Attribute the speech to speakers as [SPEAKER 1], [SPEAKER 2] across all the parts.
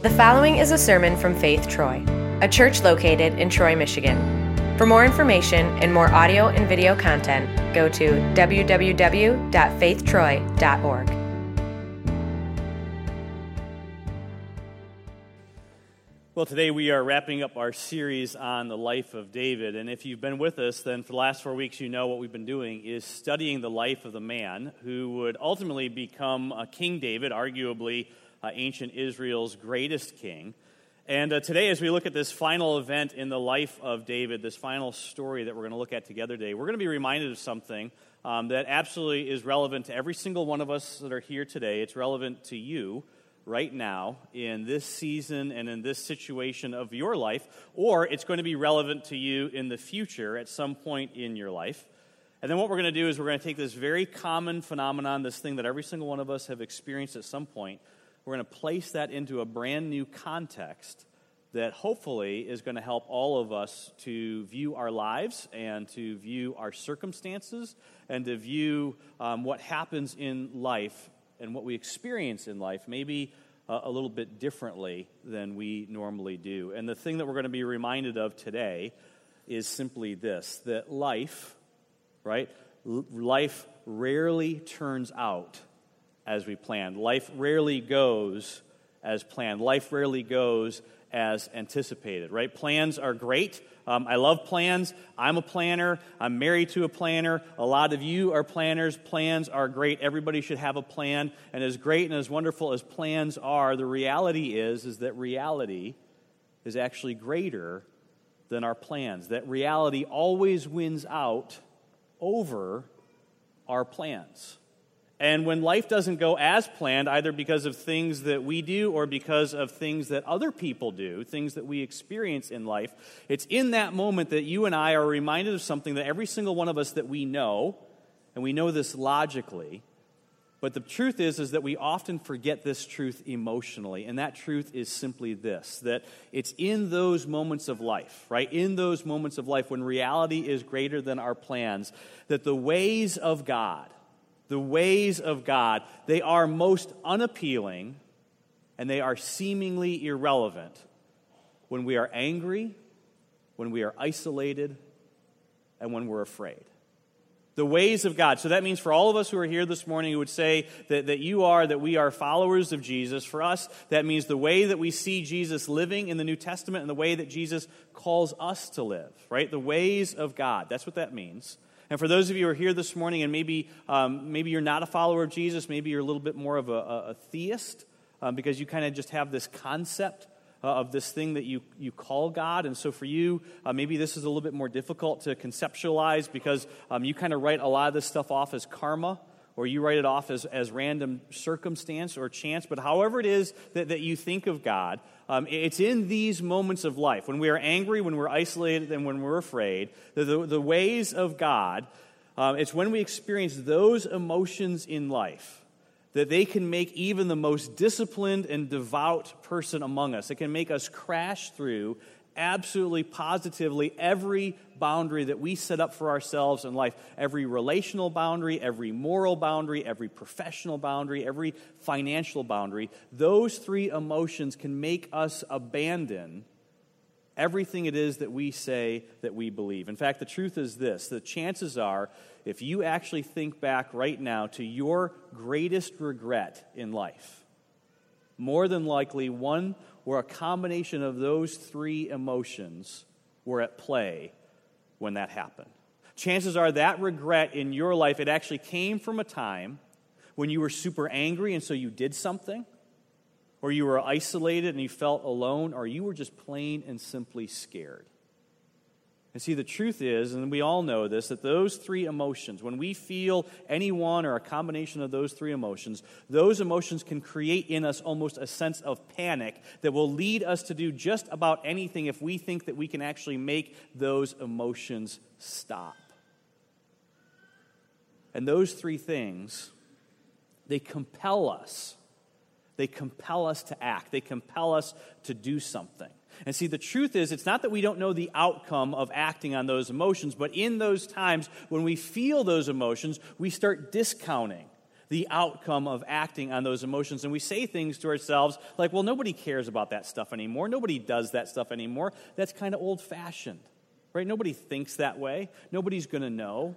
[SPEAKER 1] The following is a sermon from Faith Troy, a church located in Troy, Michigan. For more information and more audio and video content, go to www.faithtroy.org.
[SPEAKER 2] Well, today we are wrapping up our series on the life of David. And if you've been with us, then for the last four weeks, you know what we've been doing is studying the life of the man who would ultimately become uh, King David, arguably uh, ancient Israel's greatest king. And uh, today, as we look at this final event in the life of David, this final story that we're going to look at together today, we're going to be reminded of something um, that absolutely is relevant to every single one of us that are here today. It's relevant to you right now in this season and in this situation of your life, or it's going to be relevant to you in the future at some point in your life. And then what we're going to do is we're going to take this very common phenomenon, this thing that every single one of us have experienced at some point, we're going to place that into a brand new context that hopefully is going to help all of us to view our lives and to view our circumstances and to view um, what happens in life and what we experience in life maybe uh, a little bit differently than we normally do. And the thing that we're going to be reminded of today is simply this that life, right? L- life rarely turns out as we planned. Life rarely goes as planned. Life rarely goes as anticipated, right? Plans are great. Um, I love plans. I'm a planner. I'm married to a planner. A lot of you are planners. Plans are great. Everybody should have a plan. And as great and as wonderful as plans are, the reality is, is that reality is actually greater than our plans. That reality always wins out over our plans. And when life doesn't go as planned, either because of things that we do or because of things that other people do, things that we experience in life, it's in that moment that you and I are reminded of something that every single one of us that we know, and we know this logically, but the truth is is that we often forget this truth emotionally, and that truth is simply this that it's in those moments of life, right? In those moments of life when reality is greater than our plans, that the ways of God the ways of God, they are most unappealing and they are seemingly irrelevant when we are angry, when we are isolated, and when we're afraid. The ways of God. So that means for all of us who are here this morning who would say that, that you are, that we are followers of Jesus, for us, that means the way that we see Jesus living in the New Testament and the way that Jesus calls us to live, right? The ways of God. That's what that means. And for those of you who are here this morning and maybe, um, maybe you're not a follower of Jesus, maybe you're a little bit more of a, a theist um, because you kind of just have this concept uh, of this thing that you, you call God. And so for you, uh, maybe this is a little bit more difficult to conceptualize because um, you kind of write a lot of this stuff off as karma or you write it off as, as random circumstance or chance. But however it is that, that you think of God, um, it's in these moments of life, when we are angry, when we're isolated, and when we're afraid, the, the, the ways of God, um, it's when we experience those emotions in life that they can make even the most disciplined and devout person among us. It can make us crash through absolutely positively every boundary that we set up for ourselves in life. Every relational boundary, every moral boundary, every professional boundary, every financial boundary. Those three emotions can make us abandon everything it is that we say that we believe. In fact, the truth is this. The chances are, if you actually think back right now to your greatest regret in life, more than likely one where a combination of those three emotions were at play when that happened. Chances are that regret in your life, it actually came from a time when you were super angry and so you did something, or you were isolated and you felt alone, or you were just plain and simply scared. And see, the truth is, and we all know this, that those three emotions, when we feel any one or a combination of those three emotions, those emotions can create in us almost a sense of panic that will lead us to do just about anything if we think that we can actually make those emotions stop. And those three things, they compel us. They compel us to act. They compel us to do something. And see, the truth is, it's not that we don't know the outcome of acting on those emotions, but in those times when we feel those emotions, we start discounting the outcome of acting on those emotions. And we say things to ourselves like, well, nobody cares about that stuff anymore. Nobody does that stuff anymore. That's kind of old fashioned, right? Nobody thinks that way. Nobody's going to know.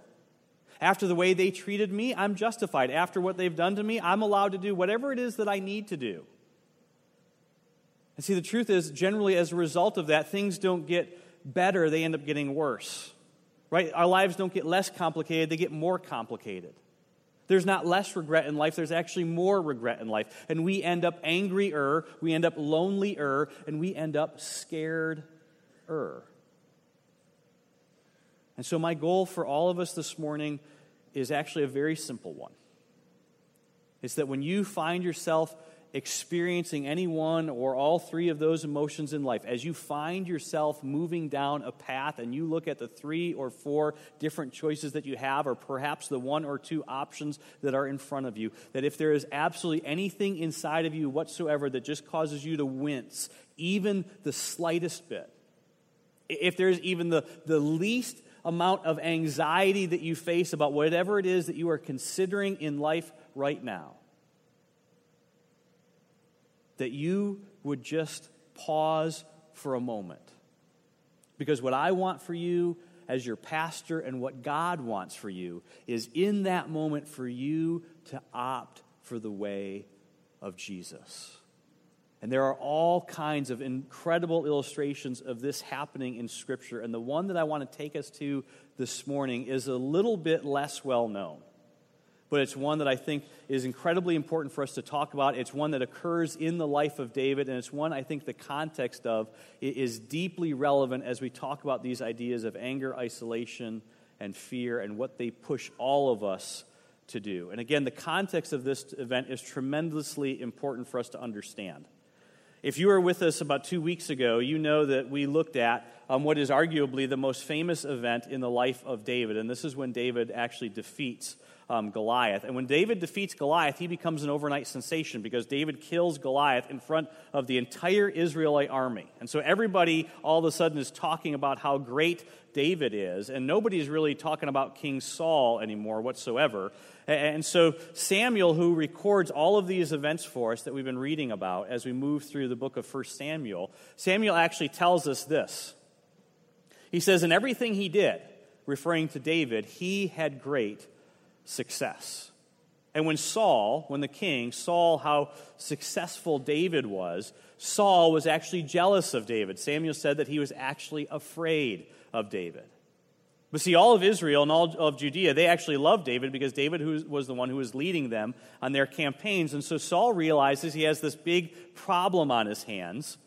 [SPEAKER 2] After the way they treated me, I'm justified. After what they've done to me, I'm allowed to do whatever it is that I need to do. And see, the truth is, generally, as a result of that, things don't get better, they end up getting worse. Right? Our lives don't get less complicated, they get more complicated. There's not less regret in life, there's actually more regret in life. And we end up angrier, we end up lonelier, and we end up scared er. And so, my goal for all of us this morning is actually a very simple one. It's that when you find yourself experiencing any one or all three of those emotions in life, as you find yourself moving down a path and you look at the three or four different choices that you have, or perhaps the one or two options that are in front of you, that if there is absolutely anything inside of you whatsoever that just causes you to wince, even the slightest bit, if there's even the, the least amount of anxiety that you face about whatever it is that you are considering in life right now, that you would just pause for a moment. Because what I want for you as your pastor and what God wants for you is in that moment for you to opt for the way of Jesus. And there are all kinds of incredible illustrations of this happening in Scripture. And the one that I want to take us to this morning is a little bit less well known but it's one that I think is incredibly important for us to talk about. It's one that occurs in the life of David, and it's one I think the context of is deeply relevant as we talk about these ideas of anger, isolation, and fear, and what they push all of us to do. And again, the context of this event is tremendously important for us to understand. If you were with us about two weeks ago, you know that we looked at um, what is arguably the most famous event in the life of David, and this is when David actually defeats um, Goliath. And when David defeats Goliath, he becomes an overnight sensation because David kills Goliath in front of the entire Israelite army. And so everybody all of a sudden is talking about how great David is, and nobody's really talking about King Saul anymore whatsoever. And so Samuel, who records all of these events for us that we've been reading about as we move through the book of 1 Samuel, Samuel actually tells us this. He says, In everything he did, referring to David, he had great success. And when Saul, when the king saw how successful David was, Saul was actually jealous of David. Samuel said that he was actually afraid of David. But see, all of Israel and all of Judea, they actually loved David because David was the one who was leading them on their campaigns. And so Saul realizes he has this big problem on his hands.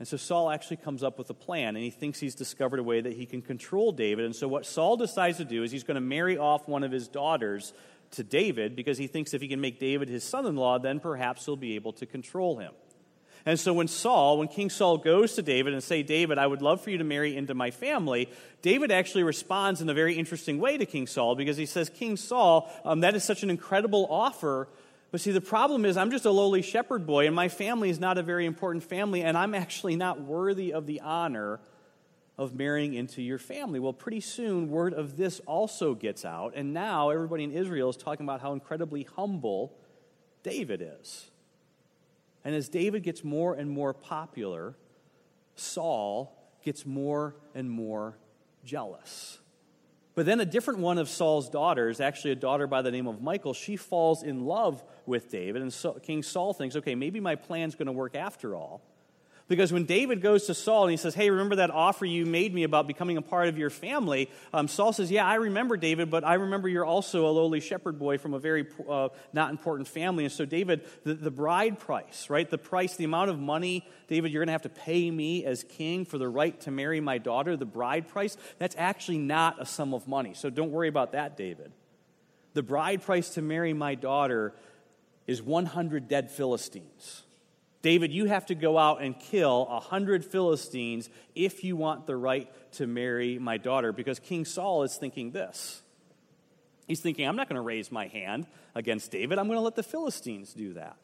[SPEAKER 2] And so Saul actually comes up with a plan, and he thinks he's discovered a way that he can control David. And so what Saul decides to do is he's going to marry off one of his daughters to David because he thinks if he can make David his son in law, then perhaps he'll be able to control him. And so when Saul, when King Saul goes to David and say, David, I would love for you to marry into my family, David actually responds in a very interesting way to King Saul because he says, King Saul, um, that is such an incredible offer but see, the problem is, I'm just a lowly shepherd boy, and my family is not a very important family, and I'm actually not worthy of the honor of marrying into your family. Well, pretty soon, word of this also gets out, and now everybody in Israel is talking about how incredibly humble David is. And as David gets more and more popular, Saul gets more and more jealous. But then a different one of Saul's daughters, actually a daughter by the name of Michal, she falls in love with David. And so King Saul thinks, okay, maybe my plan's going to work after all. Because when David goes to Saul and he says, Hey, remember that offer you made me about becoming a part of your family? Um, Saul says, Yeah, I remember, David, but I remember you're also a lowly shepherd boy from a very uh, not important family. And so, David, the, the bride price, right? The price, the amount of money, David, you're going to have to pay me as king for the right to marry my daughter, the bride price, that's actually not a sum of money. So don't worry about that, David. The bride price to marry my daughter is 100 dead Philistines. David, you have to go out and kill a hundred Philistines if you want the right to marry my daughter. Because King Saul is thinking this. He's thinking, I'm not going to raise my hand against David. I'm going to let the Philistines do that.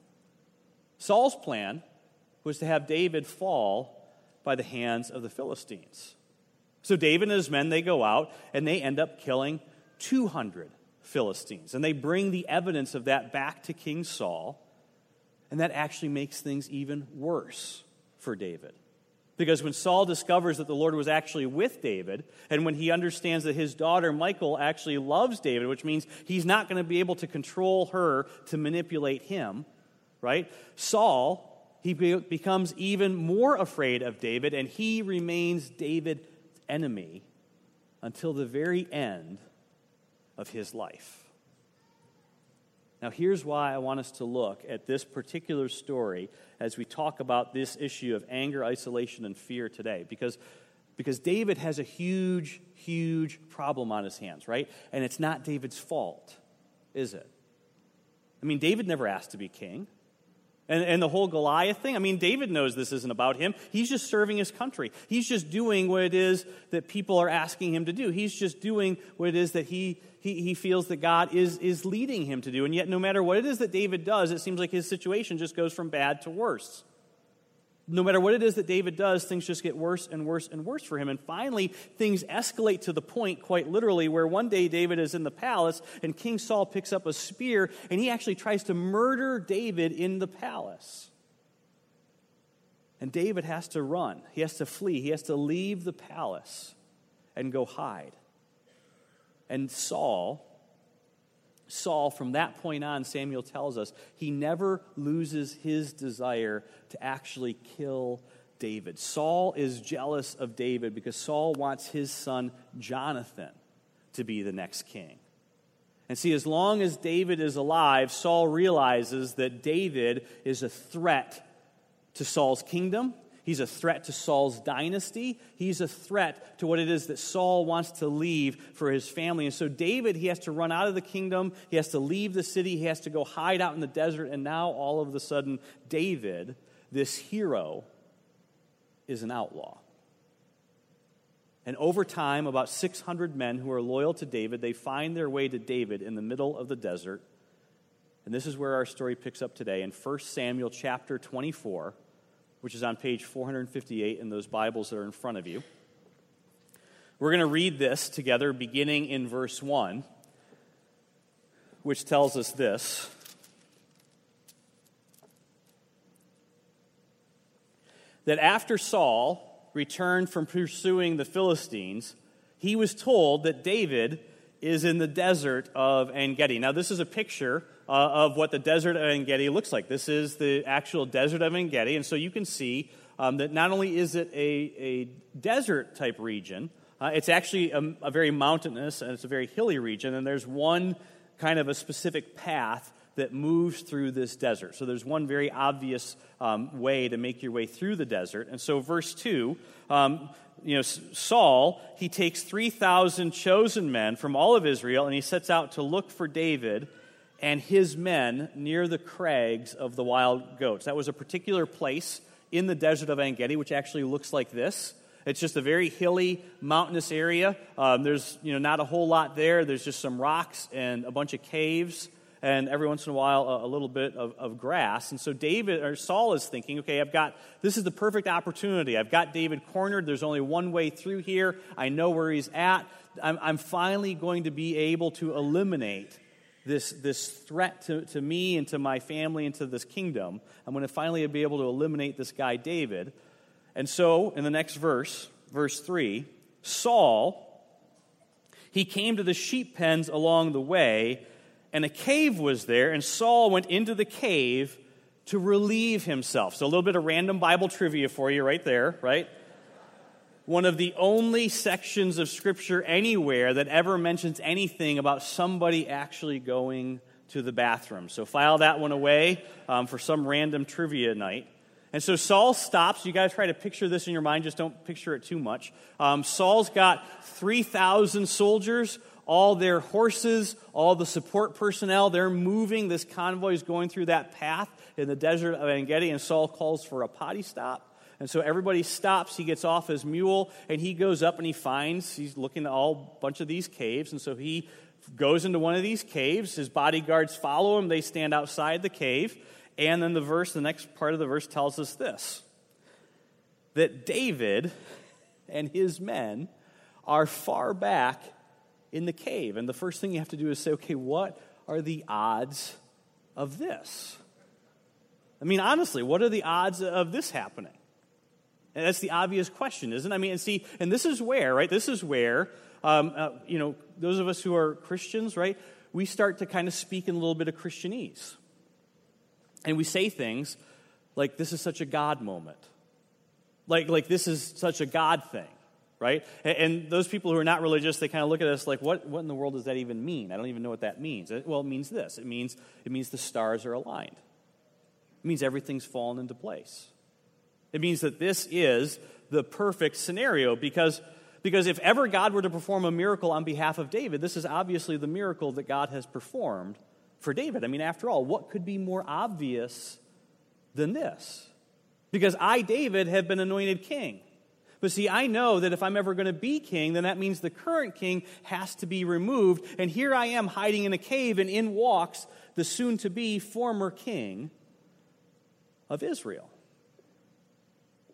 [SPEAKER 2] Saul's plan was to have David fall by the hands of the Philistines. So David and his men, they go out and they end up killing 200 Philistines. And they bring the evidence of that back to King Saul, and that actually makes things even worse for David. Because when Saul discovers that the Lord was actually with David, and when he understands that his daughter Michal actually loves David, which means he's not going to be able to control her to manipulate him, right? Saul, he be- becomes even more afraid of David, and he remains David's enemy until the very end of his life. Now, here's why I want us to look at this particular story as we talk about this issue of anger, isolation, and fear today. Because, because David has a huge, huge problem on his hands, right? And it's not David's fault, is it? I mean, David never asked to be king. And, and the whole Goliath thing, I mean, David knows this isn't about him. He's just serving his country. He's just doing what it is that people are asking him to do. He's just doing what it is that he, he, he feels that God is, is leading him to do. And yet, no matter what it is that David does, it seems like his situation just goes from bad to worse no matter what it is that David does, things just get worse and worse and worse for him. And finally, things escalate to the point, quite literally, where one day David is in the palace and King Saul picks up a spear and he actually tries to murder David in the palace. And David has to run, he has to flee, he has to leave the palace and go hide. And Saul, Saul, from that point on, Samuel tells us, he never loses his desire to actually kill David. Saul is jealous of David because Saul wants his son Jonathan to be the next king. And see, as long as David is alive, Saul realizes that David is a threat to Saul's kingdom He's a threat to Saul's dynasty. He's a threat to what it is that Saul wants to leave for his family. And so, David, he has to run out of the kingdom. He has to leave the city. He has to go hide out in the desert. And now, all of a sudden, David, this hero, is an outlaw. And over time, about 600 men who are loyal to David, they find their way to David in the middle of the desert. And this is where our story picks up today in 1 Samuel chapter 24 which is on page 458 in those Bibles that are in front of you. We're going to read this together beginning in verse 1, which tells us this. That after Saul returned from pursuing the Philistines, he was told that David is in the desert of En. Now, this is a picture uh, of what the desert of En looks like. This is the actual desert of En and so you can see um, that not only is it a, a desert type region, uh, it's actually a, a, very mountainous and it's a very hilly region, and there's one kind of a specific path that moves through this desert. So there's one very obvious um, way to make your way through the desert. And so, verse 2, um, you know, Saul, he takes 3,000 chosen men from all of Israel and he sets out to look for David and his men near the crags of the wild goats. That was a particular place in the desert of Engedi, which actually looks like this. It's just a very hilly, mountainous area. Um, there's you know not a whole lot there. There's just some rocks and a bunch of caves, and every once in a while a, a little bit of, of, grass. And so David or Saul is thinking, okay, I've got this is the perfect opportunity. I've got David cornered. There's only one way through here. I know where he's at. I'm, I'm finally going to be able to eliminate this, this threat to, to me and to my family and to this kingdom. I'm going to finally be able to eliminate this guy, David. And so, in the next verse, verse 3, Saul, he came to the sheep pens along the way, and a cave was there, and Saul went into the cave to relieve himself. So, a little bit of random Bible trivia for you right there, right? one of the only sections of Scripture anywhere that ever mentions anything about somebody actually going to the bathroom. So file that one away um, for some random trivia night. And so Saul stops. You guys try to picture this in your mind, just don't picture it too much. Um, Saul's got 3,000 soldiers, all their horses, all the support personnel. They're moving. This convoy is going through that path in the desert of Engedi, and Saul calls for a potty stop. And so everybody stops. He gets off his mule and he goes up and he finds, he's looking at all bunch of these caves. And so he goes into one of these caves. His bodyguards follow him. They stand outside the cave. And then the verse, the next part of the verse tells us this that David and his men are far back in the cave. And the first thing you have to do is say, okay, what are the odds of this? I mean, honestly, what are the odds of this happening? And that's the obvious question, isn't it? I mean, and see, and this is where, right? This is where, um, uh, you know, those of us who are Christians, right? We start to kind of speak in a little bit of Christianese. And we say things like, this is such a God moment. Like, like this is such a God thing right? And those people who are not religious, they kind of look at us like, what, what in the world does that even mean? I don't even know what that means. Well, it means this it means, it means the stars are aligned, it means everything's fallen into place. It means that this is the perfect scenario because, because if ever God were to perform a miracle on behalf of David, this is obviously the miracle that God has performed for David. I mean, after all, what could be more obvious than this? Because I, David, have been anointed king. But see, I know that if I'm ever going to be king, then that means the current king has to be removed. And here I am hiding in a cave, and in walks the soon to be former king of Israel.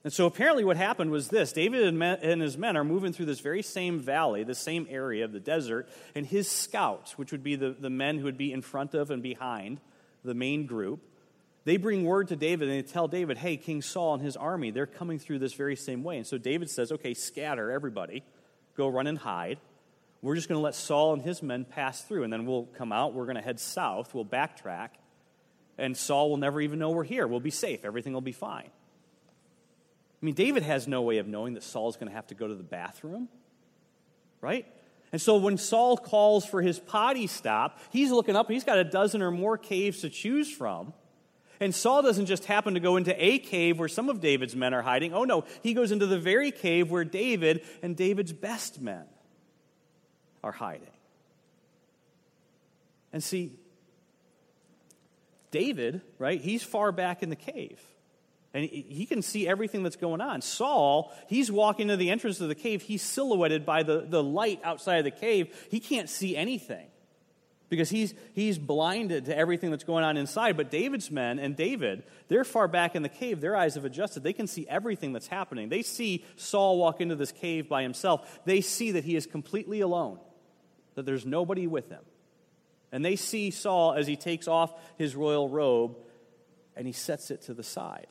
[SPEAKER 2] And so apparently, what happened was this David and his men are moving through this very same valley, the same area of the desert, and his scouts, which would be the, the men who would be in front of and behind the main group, they bring word to David and they tell David, hey, King Saul and his army, they're coming through this very same way. And so David says, okay, scatter everybody, go run and hide. We're just going to let Saul and his men pass through, and then we'll come out. We're going to head south. We'll backtrack, and Saul will never even know we're here. We'll be safe. Everything will be fine. I mean, David has no way of knowing that Saul's going to have to go to the bathroom, right? And so when Saul calls for his potty stop, he's looking up, he's got a dozen or more caves to choose from. And Saul doesn't just happen to go into a cave where some of David's men are hiding. Oh no, he goes into the very cave where David and David's best men are hiding. And see, David, right, he's far back in the cave. And he can see everything that's going on. Saul, he's walking to the entrance of the cave. He's silhouetted by the, the light outside of the cave. He can't see anything because he's, he's blinded to everything that's going on inside. But David's men and David, they're far back in the cave. Their eyes have adjusted. They can see everything that's happening. They see Saul walk into this cave by himself. They see that he is completely alone, that there's nobody with him. And they see Saul as he takes off his royal robe and he sets it to the side.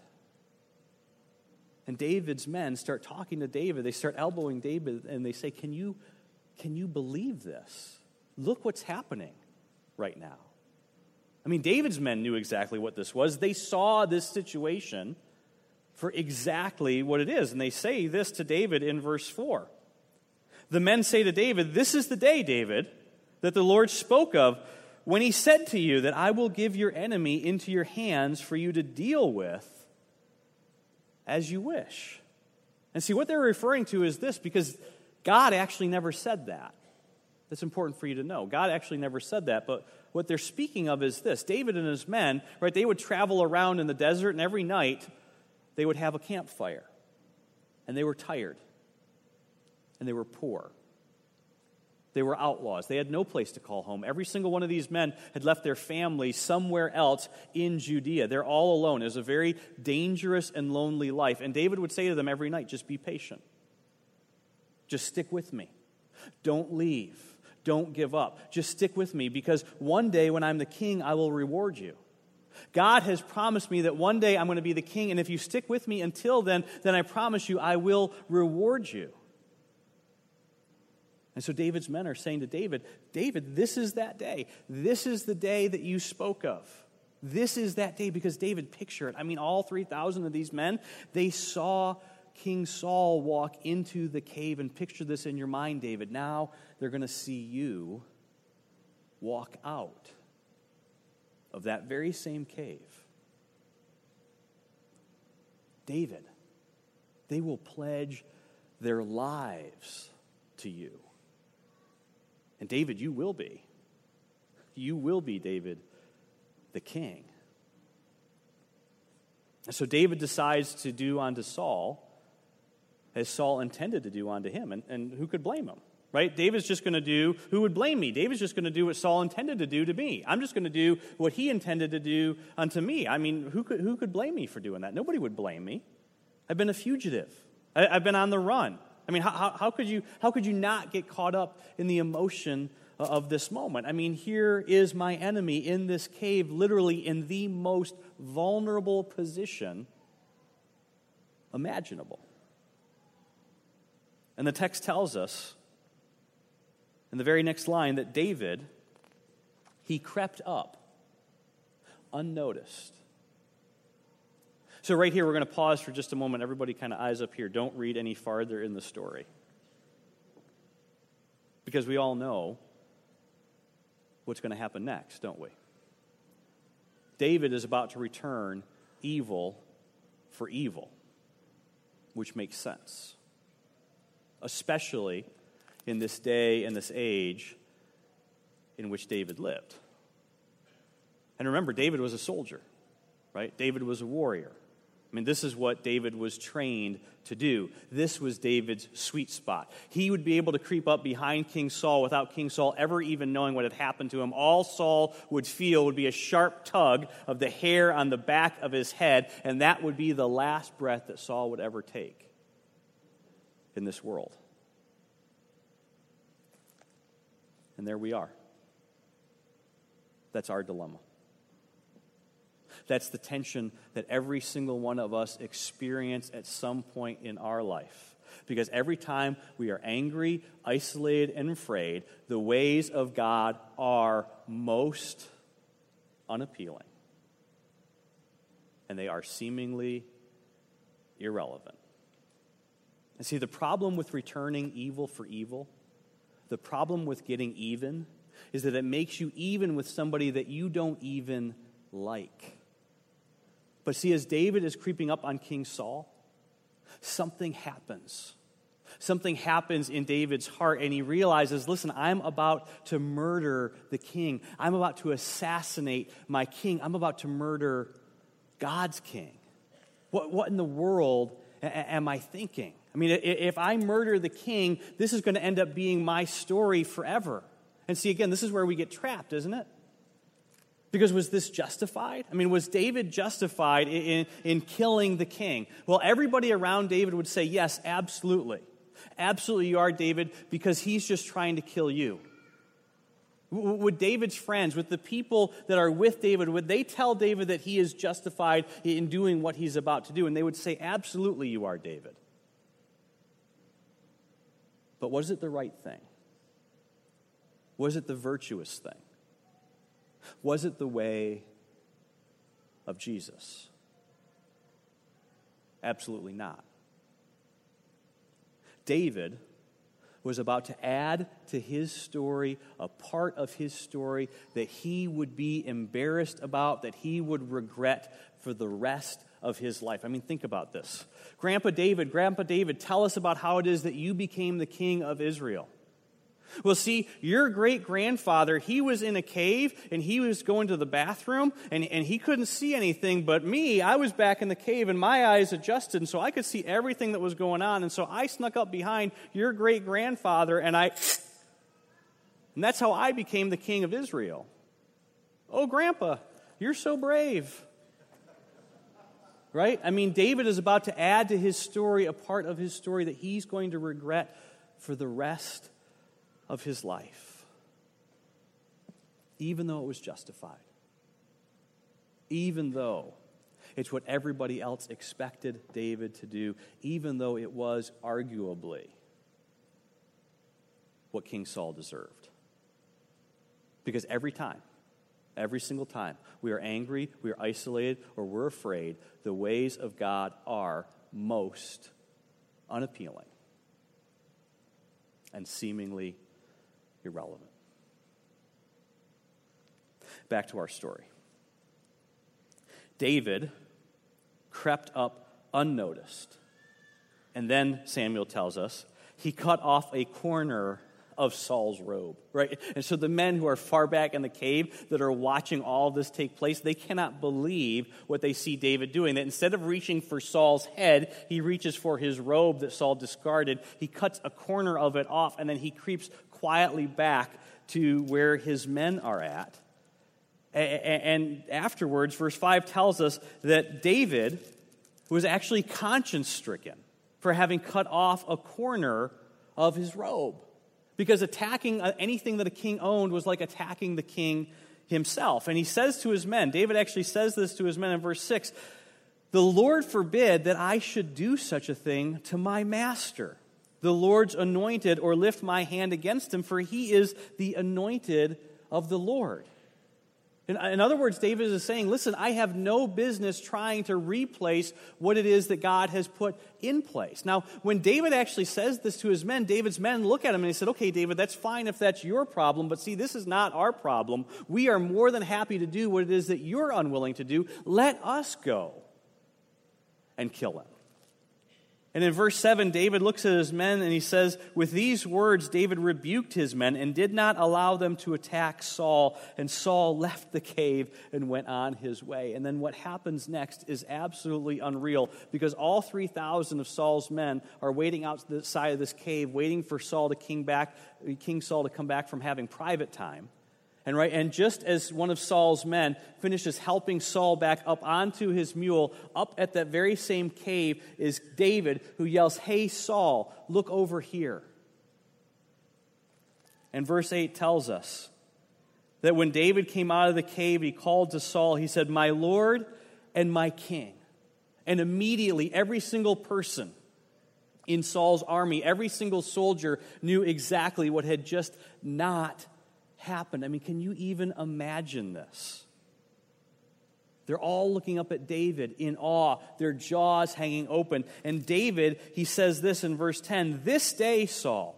[SPEAKER 2] And David's men start talking to David. They start elbowing David and they say, Can you, can you believe this? Look what's happening right now. I mean, David's men knew exactly what this was. They saw this situation for exactly what it is. And they say this to David in verse 4. The men say to David, This is the day, David, that the Lord spoke of when he said to you that I will give your enemy into your hands for you to deal with as you wish. And see, what they're referring to is this because God actually never said that. That's important for you to know. God actually never said that, but what they're speaking of is this David and his men, right, they would travel around in the desert, and every night they would have a campfire. And they were tired, and they were poor. They were outlaws. They had no place to call home. Every single one of these men had left their family somewhere else in Judea. They're all alone. It was a very dangerous and lonely life. And David would say to them every night, just be patient. Just stick with me. Don't leave. Don't give up. Just stick with me because one day when I'm the king, I will reward you. God has promised me that one day I'm going to be the king, and if you stick with me until then, then I promise you I will reward you. And so David's men are saying to David, David, this is that day. This is the day that you spoke of. This is that day because David, picture it. I mean, all 3,000 of these men, they saw King Saul walk into the cave, and picture this in your mind, David. Now they're going to see you walk out of that very same cave. David, they will pledge their lives to you. And David, you will be. You will be, David, the king. And so David decides to do unto Saul as Saul intended to do unto him. And, and who could blame him? Right? David's just going to do, who would blame me? David's just going to do what Saul intended to do to me. I'm just going to do what he intended to do unto me. I mean, who could, who could blame me for doing that? Nobody would blame me. I've been a fugitive, I, I've been on the run. I mean, how, how, could you, how could you not get caught up in the emotion of this moment? I mean, here is my enemy in this cave, literally in the most vulnerable position imaginable. And the text tells us in the very next line that David, he crept up unnoticed. So, right here, we're going to pause for just a moment. Everybody kind of eyes up here. Don't read any farther in the story. Because we all know what's going to happen next, don't we? David is about to return evil for evil, which makes sense, especially in this day and this age in which David lived. And remember, David was a soldier, right? David was a warrior. I mean, this is what David was trained to do. This was David's sweet spot. He would be able to creep up behind King Saul without King Saul ever even knowing what had happened to him. All Saul would feel would be a sharp tug of the hair on the back of his head, and that would be the last breath that Saul would ever take in this world. And there we are. That's our dilemma. That's the tension that every single one of us experience at some point in our life. Because every time we are angry, isolated, and afraid, the ways of God are most unappealing. And they are seemingly irrelevant. And see, the problem with returning evil for evil, the problem with getting even, is that it makes you even with somebody that you don't even like. But see, as David is creeping up on King Saul, something happens. Something happens in David's heart, and he realizes listen, I'm about to murder the king. I'm about to assassinate my king. I'm about to murder God's king. What, what in the world am I thinking? I mean, if I murder the king, this is going to end up being my story forever. And see, again, this is where we get trapped, isn't it? Because was this justified? I mean, was David justified in, in, in, killing the king? Well, everybody around David would say, yes, absolutely. Absolutely, you are, David, because he's just trying to kill you. Would David's friends, with the people that are with David, would they tell David that he is justified in doing what he's about to do? And they would say, absolutely, you are, David. But was it the right thing? Was it the virtuous thing? Was it the way of Jesus? Absolutely not. David was about to add to his story a part of his story that he would be embarrassed about, that he would regret for the rest of his life. I mean, think about this. Grandpa David, Grandpa David, tell us about how it is that you became the king of Israel. Well, see, your great grandfather, he was in a cave and he was going to the bathroom and, and he couldn't see anything. But me, I was back in the cave and my eyes adjusted and so I could see everything that was going on. And so I snuck up behind your great grandfather and I. And that's how I became the king of Israel. Oh, grandpa, you're so brave. Right? I mean, David is about to add to his story a part of his story that he's going to regret for the rest of his life, even though it was justified, even though it's what everybody else expected David to do, even though it was arguably what King Saul deserved. Because every time, every single time we are angry, we are isolated, or we're afraid, the ways of God are most unappealing and seemingly irrelevant. Back to our story. David crept up unnoticed. And then Samuel tells us he cut off a corner of Saul's robe, right? And so the men who are far back in the cave that are watching all this take place, they cannot believe what they see David doing. That instead of reaching for Saul's head, he reaches for his robe that Saul discarded. He cuts a corner of it off, and then he creeps quietly back to where his men are at. And afterwards, verse 5 tells us that David was actually conscience stricken. for having cut off a corner of his robe. Because attacking uh, anything that a king owned was like attacking the king himself. And he says to his men, David actually says this to his men in verse 6 The Lord forbid that I should do such a thing to my master, the Lord's anointed, or lift my hand against him, for he is the anointed of the Lord. In, in, other words, David is saying, listen, I have no business trying to replace what it is that God has put in place. Now, when David actually says this to his men, David's men look at him and they said, okay, David, that's fine if that's your problem, but see, this is not our problem. We are more than happy to do what it is that you're unwilling to do. Let us go and kill him. And in verse 7, David looks at his men and he says, With these words, David rebuked his men and did not allow them to attack Saul. And Saul left the cave and went on his way. And then what happens next is absolutely unreal because all 3,000 of Saul's men are waiting outside of this cave, waiting for Saul to king back, King Saul to come back from having private time. And right, and just as one of Saul's men finishes helping Saul back up onto his mule, up at that very same cave is David, who yells, Hey, Saul, look over here. And verse 8 tells us that when David came out of the cave, he called to Saul, he said, My Lord and my King. And immediately, every single person in Saul's army, every single soldier knew exactly what had just not happened. I mean, can you even imagine this? They're all looking up at David in awe, their jaws hanging open. And David, he says this in verse 10 This day, Saul,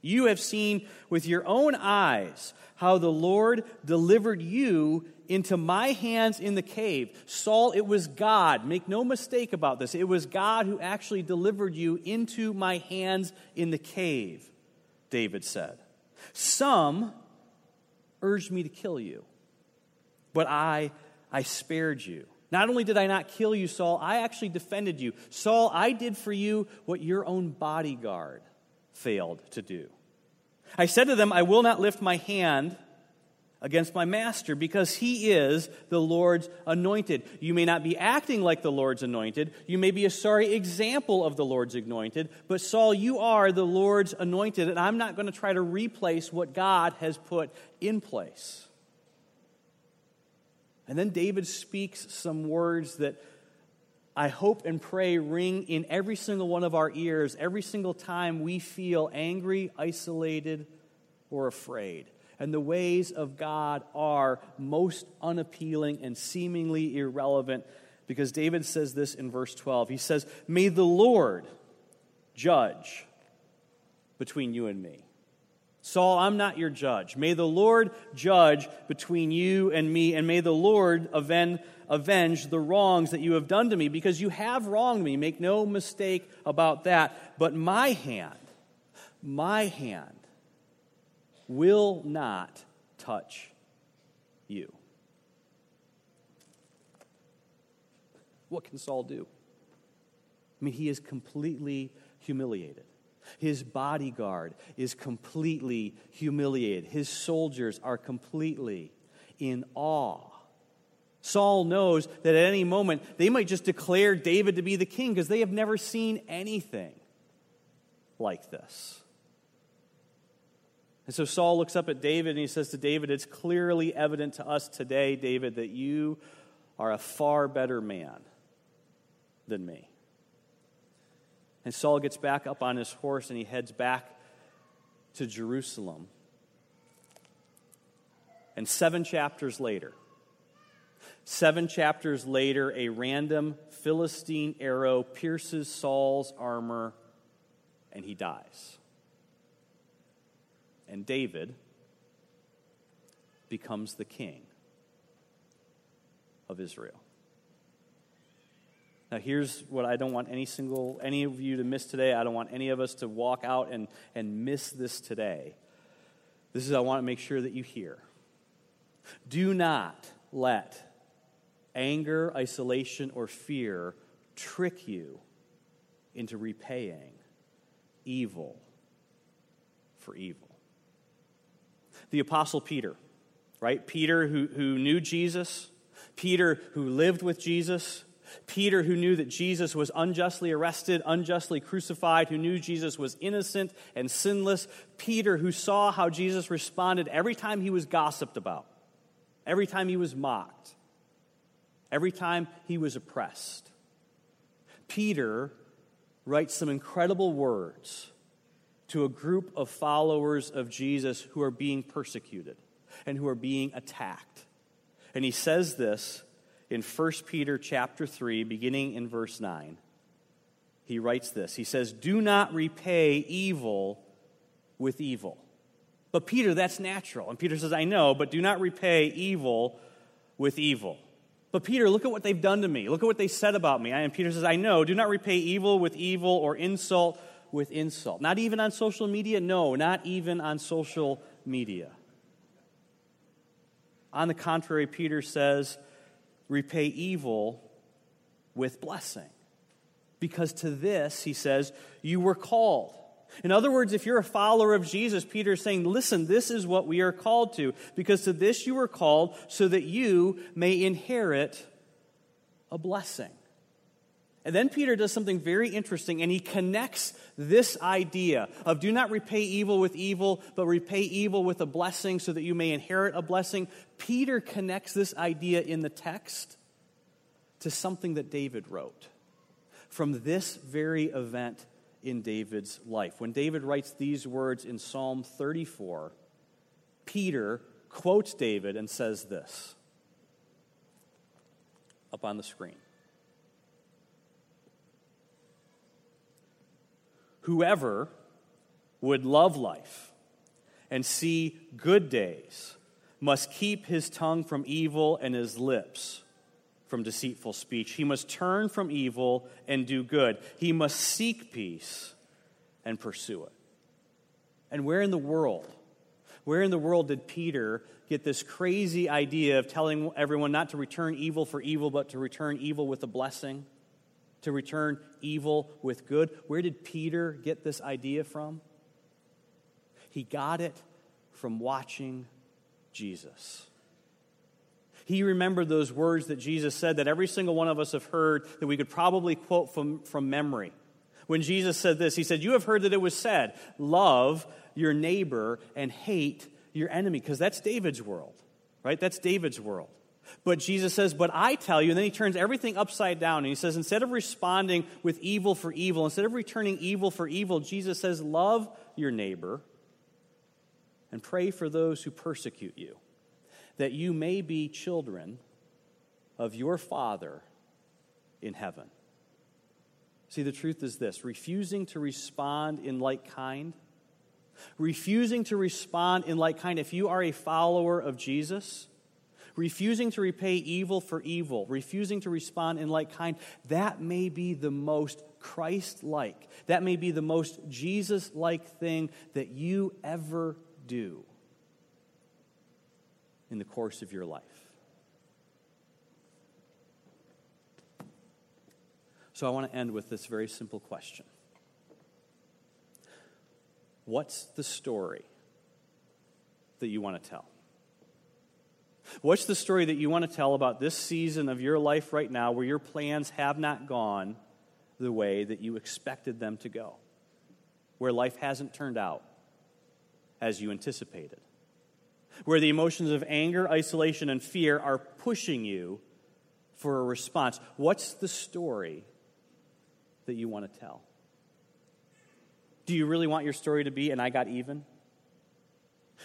[SPEAKER 2] you have seen with your own eyes how the Lord delivered you into my hands in the cave. Saul, it was God. Make no mistake about this. It was God who actually delivered you into my hands in the cave, David said. Some urged me to kill you. But I, I spared you. Not only did I not kill you, Saul, I actually defended you. Saul, I did for you what your own bodyguard failed to do. I said to them, I will not lift my hand against my master because he is the Lord's anointed. You may not be acting like the Lord's anointed. You may be a sorry example of the Lord's anointed. But Saul, you are the Lord's anointed, and I'm not going to try to replace what God has put in place. And then David speaks some words that I hope and pray ring in every single one of our ears every single time we feel angry, isolated, or afraid and the ways of God are most unappealing and seemingly irrelevant because David says this in verse 12. He says, May the Lord judge between you and me. Saul, I'm not your judge. May the Lord judge between you and me, and may the Lord avenge, avenge the wrongs that you have done to me, because you have wronged me. Make no mistake about that. But my hand, my hand will not touch you. What can Saul do? I mean, he is completely humiliated. His bodyguard is completely humiliated. His soldiers are completely in awe. Saul knows that at any moment they might just declare David to be the king because they have never seen anything like this. And so Saul looks up at David and he says to David, It's clearly evident to us today, David, that you are a far better man than me. And Saul gets back up on his horse and he heads back to Jerusalem. And seven chapters later, seven chapters later, a random Philistine arrow pierces Saul's armor and he dies and David becomes the king of Israel. Now, here's what I don't want any single, any of you to miss today. I don't want any of us to walk out and, and miss this today. This is, I want to make sure that you hear. Do not let anger, isolation, or fear trick you into repaying evil for evil the Apostle Peter, right? Peter, who, who knew Jesus, Peter, who lived with Jesus, Peter, who knew that Jesus was unjustly arrested, unjustly crucified, who knew Jesus was innocent and sinless. Peter, who saw how Jesus responded every time he was gossiped about, every time he was mocked, every time he was oppressed. Peter writes some incredible words to a group of followers of Jesus who are being persecuted and who are being attacked. And he says this in 1 Peter chapter 3 beginning in verse 9. He writes this. He says, "Do not repay evil with evil." But Peter, that's natural. And Peter says, "I know, but do not repay evil with evil." But Peter, look at what they've done to me. Look at what they said about me. And Peter says, I know. Do not repay evil with evil or insult with insult. Not even on social media? No, not even on social media. On the contrary, Peter says, repay evil with blessing. Because to this, he says, you were called. In other words, if you're a follower of Jesus, Peter is saying, listen, this is what we are called to. Because to this you were called so that you may inherit a blessing. And then Peter does something very interesting, and he connects this idea of do not repay evil with evil, but repay evil with a blessing so that you may inherit a blessing. Peter connects this idea in the text to something that David wrote from this very event in David's life. When David writes these words in Psalm 34, Peter quotes David and says this up on the screen. Whoever would love life and see good days must keep his tongue from evil and his lips from deceitful speech. He must turn from evil and do good. He must seek peace and pursue it. And where in the world, where in the world did Peter get this crazy idea of telling everyone not to return evil for evil, but to return evil with a blessing? To return evil with good? Where did Peter get this idea from? He got it from watching Jesus. He remembered those words that Jesus said that every single one of us have heard that we could probably quote from, from memory. When Jesus said this, he said, You have heard that it was said, love your neighbor and hate your enemy, because that's David's world, right? That's David's world. But Jesus says, But I tell you, and then he turns everything upside down. And he says, Instead of responding with evil for evil, instead of returning evil for evil, Jesus says, Love your neighbor and pray for those who persecute you that you may be children of your Father in heaven. See, the truth is this refusing to respond in like kind, refusing to respond in like kind, if you are a follower of Jesus, refusing to repay evil for evil, refusing to respond in like kind, that may be the most Christ like, that may be the most Jesus like thing that you ever do in the course of your life. So I want to end with this very simple question What's the story that you want to tell? What's the story that you want to tell about this season of your life right now where your plans have not gone the way that you expected them to go? Where life hasn't turned out as you anticipated? where the emotions of anger, isolation, and fear are pushing you for a response. What's the story that you want to tell? Do you really want your story to be, and I got even?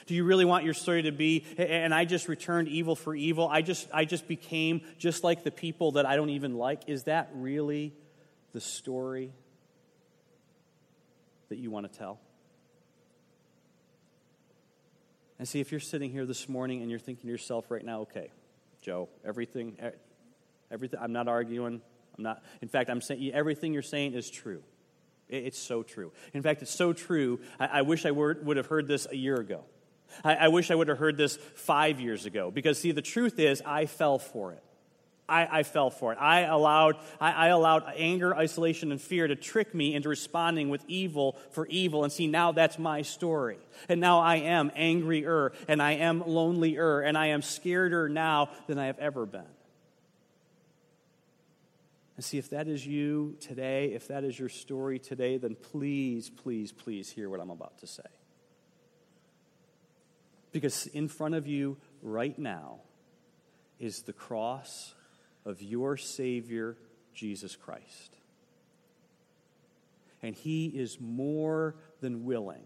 [SPEAKER 2] Do you really want your story to be, and I just returned evil for evil? I just, I just became just like the people that I don't even like? Is that really the story that you want to tell? And see, if you're sitting here this morning and you're thinking to yourself right now, okay, Joe, everything, everything, I'm not arguing. I'm not, in fact, I'm saying everything you're saying is true. It's so true. In fact, it's so true. I, I wish I were, would have heard this a year ago. I, I wish I would have heard this five years ago. Because, see, the truth is, I fell for it. I, I, fell for it. I allowed, I, I, allowed anger, isolation, and fear to trick me into responding with evil for evil. And see, now that's my story. And now I am angrier, and I am lonelier, and I am scareder now than I have ever been. And see, if that is you today, if that is your story today, then please, please, please hear what I'm about to say. Because in front of you right now is the cross of your Savior, Jesus Christ. And He is more than willing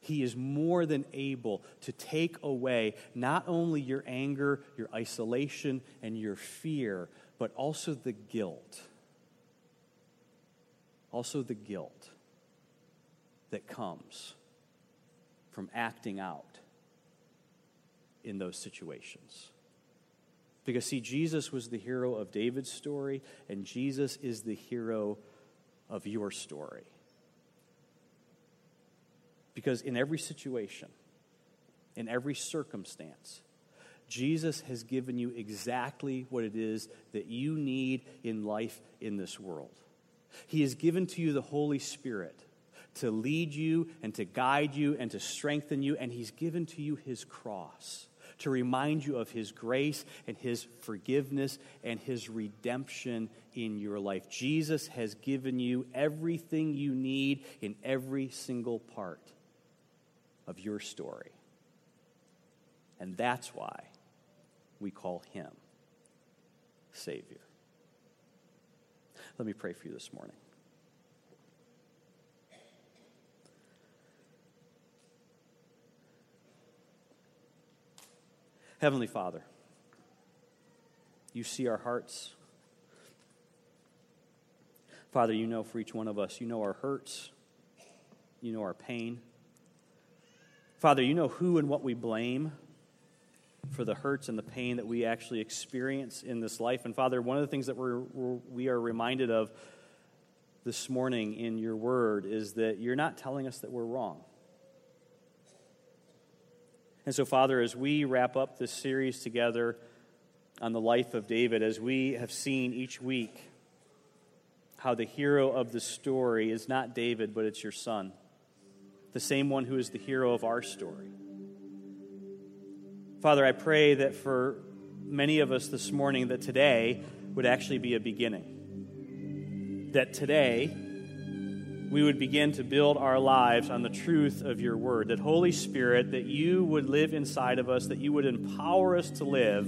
[SPEAKER 2] he is more than able to take away not only your anger, your isolation, and your fear, but also the guilt. Also, the guilt that comes from acting out in those situations. Because, see, Jesus was the hero of David's story, and Jesus is the hero of your story. Because in every situation, in every circumstance, Jesus has given you exactly what it is that you need in life in this world. He has given to you the Holy Spirit to lead you and to guide you and to strengthen you, and He's given to you His cross to remind you of His grace and His forgiveness and His redemption in your life. Jesus has given you everything you need in every single part of your story. And that's why we call him Savior. Let me pray for you this morning. Heavenly Father, you see our hearts. Father, you know for each one of us, you know our hurts, you know our pain. Father, you know who and what we blame for the hurts and the pain that we actually experience in this life. And Father, one of the things that we're, we are reminded of this morning in your word is that you're not telling us that we're wrong. And so, Father, as we wrap up this series together on the life of David, as we have seen each week how the hero of the story is not David, but it's your son the same one who is the hero of our story. Father, I pray that for many of us this morning, that today would actually be a beginning. That today we would begin to build our lives on the truth of your word. That, Holy Spirit, that you would live inside of us, that you would empower us to live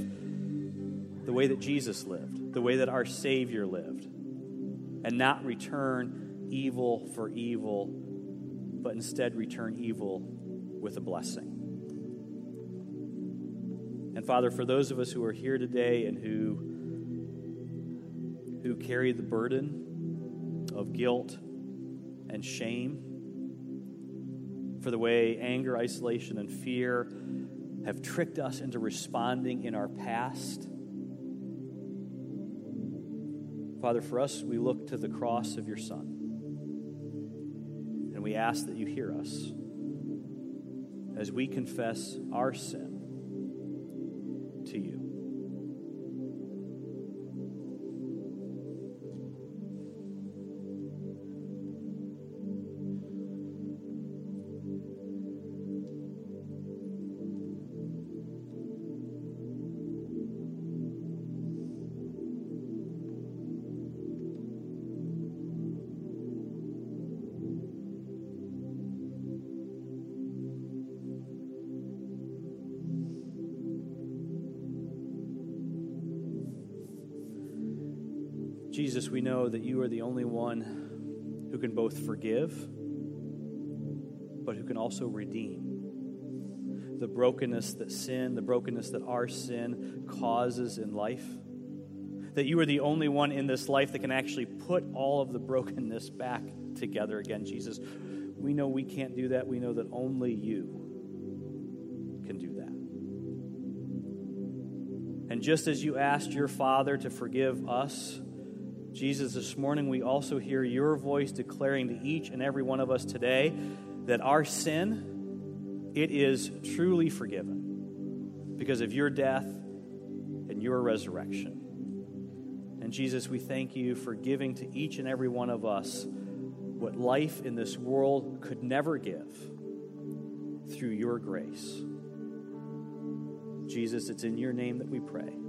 [SPEAKER 2] the way that Jesus lived, the way that our Savior lived, and not return evil for evil but instead return evil with a blessing. And Father, for those of us who are here today and who who carry the burden of guilt and shame for the way anger, isolation, and fear have tricked us into responding in our past. Father, for us, we look to the cross of your Son And we ask that you hear us as we confess our sin to you. Jesus, we know that you are the only one who can both forgive, but who can also redeem the brokenness that sin, the brokenness that our sin causes in life. That you are the only one in this life that can actually put all of the brokenness back together again, Jesus. We know we can't do that. We know that only you can do that. And just as you asked your Father to forgive us, Jesus, this morning we also hear your voice declaring to each and every one of us today that our sin, it is truly forgiven because of your death and your resurrection. And Jesus, we thank you for giving to each and every one of us what life in this world could never give through your grace. Jesus, it's in your name that we pray.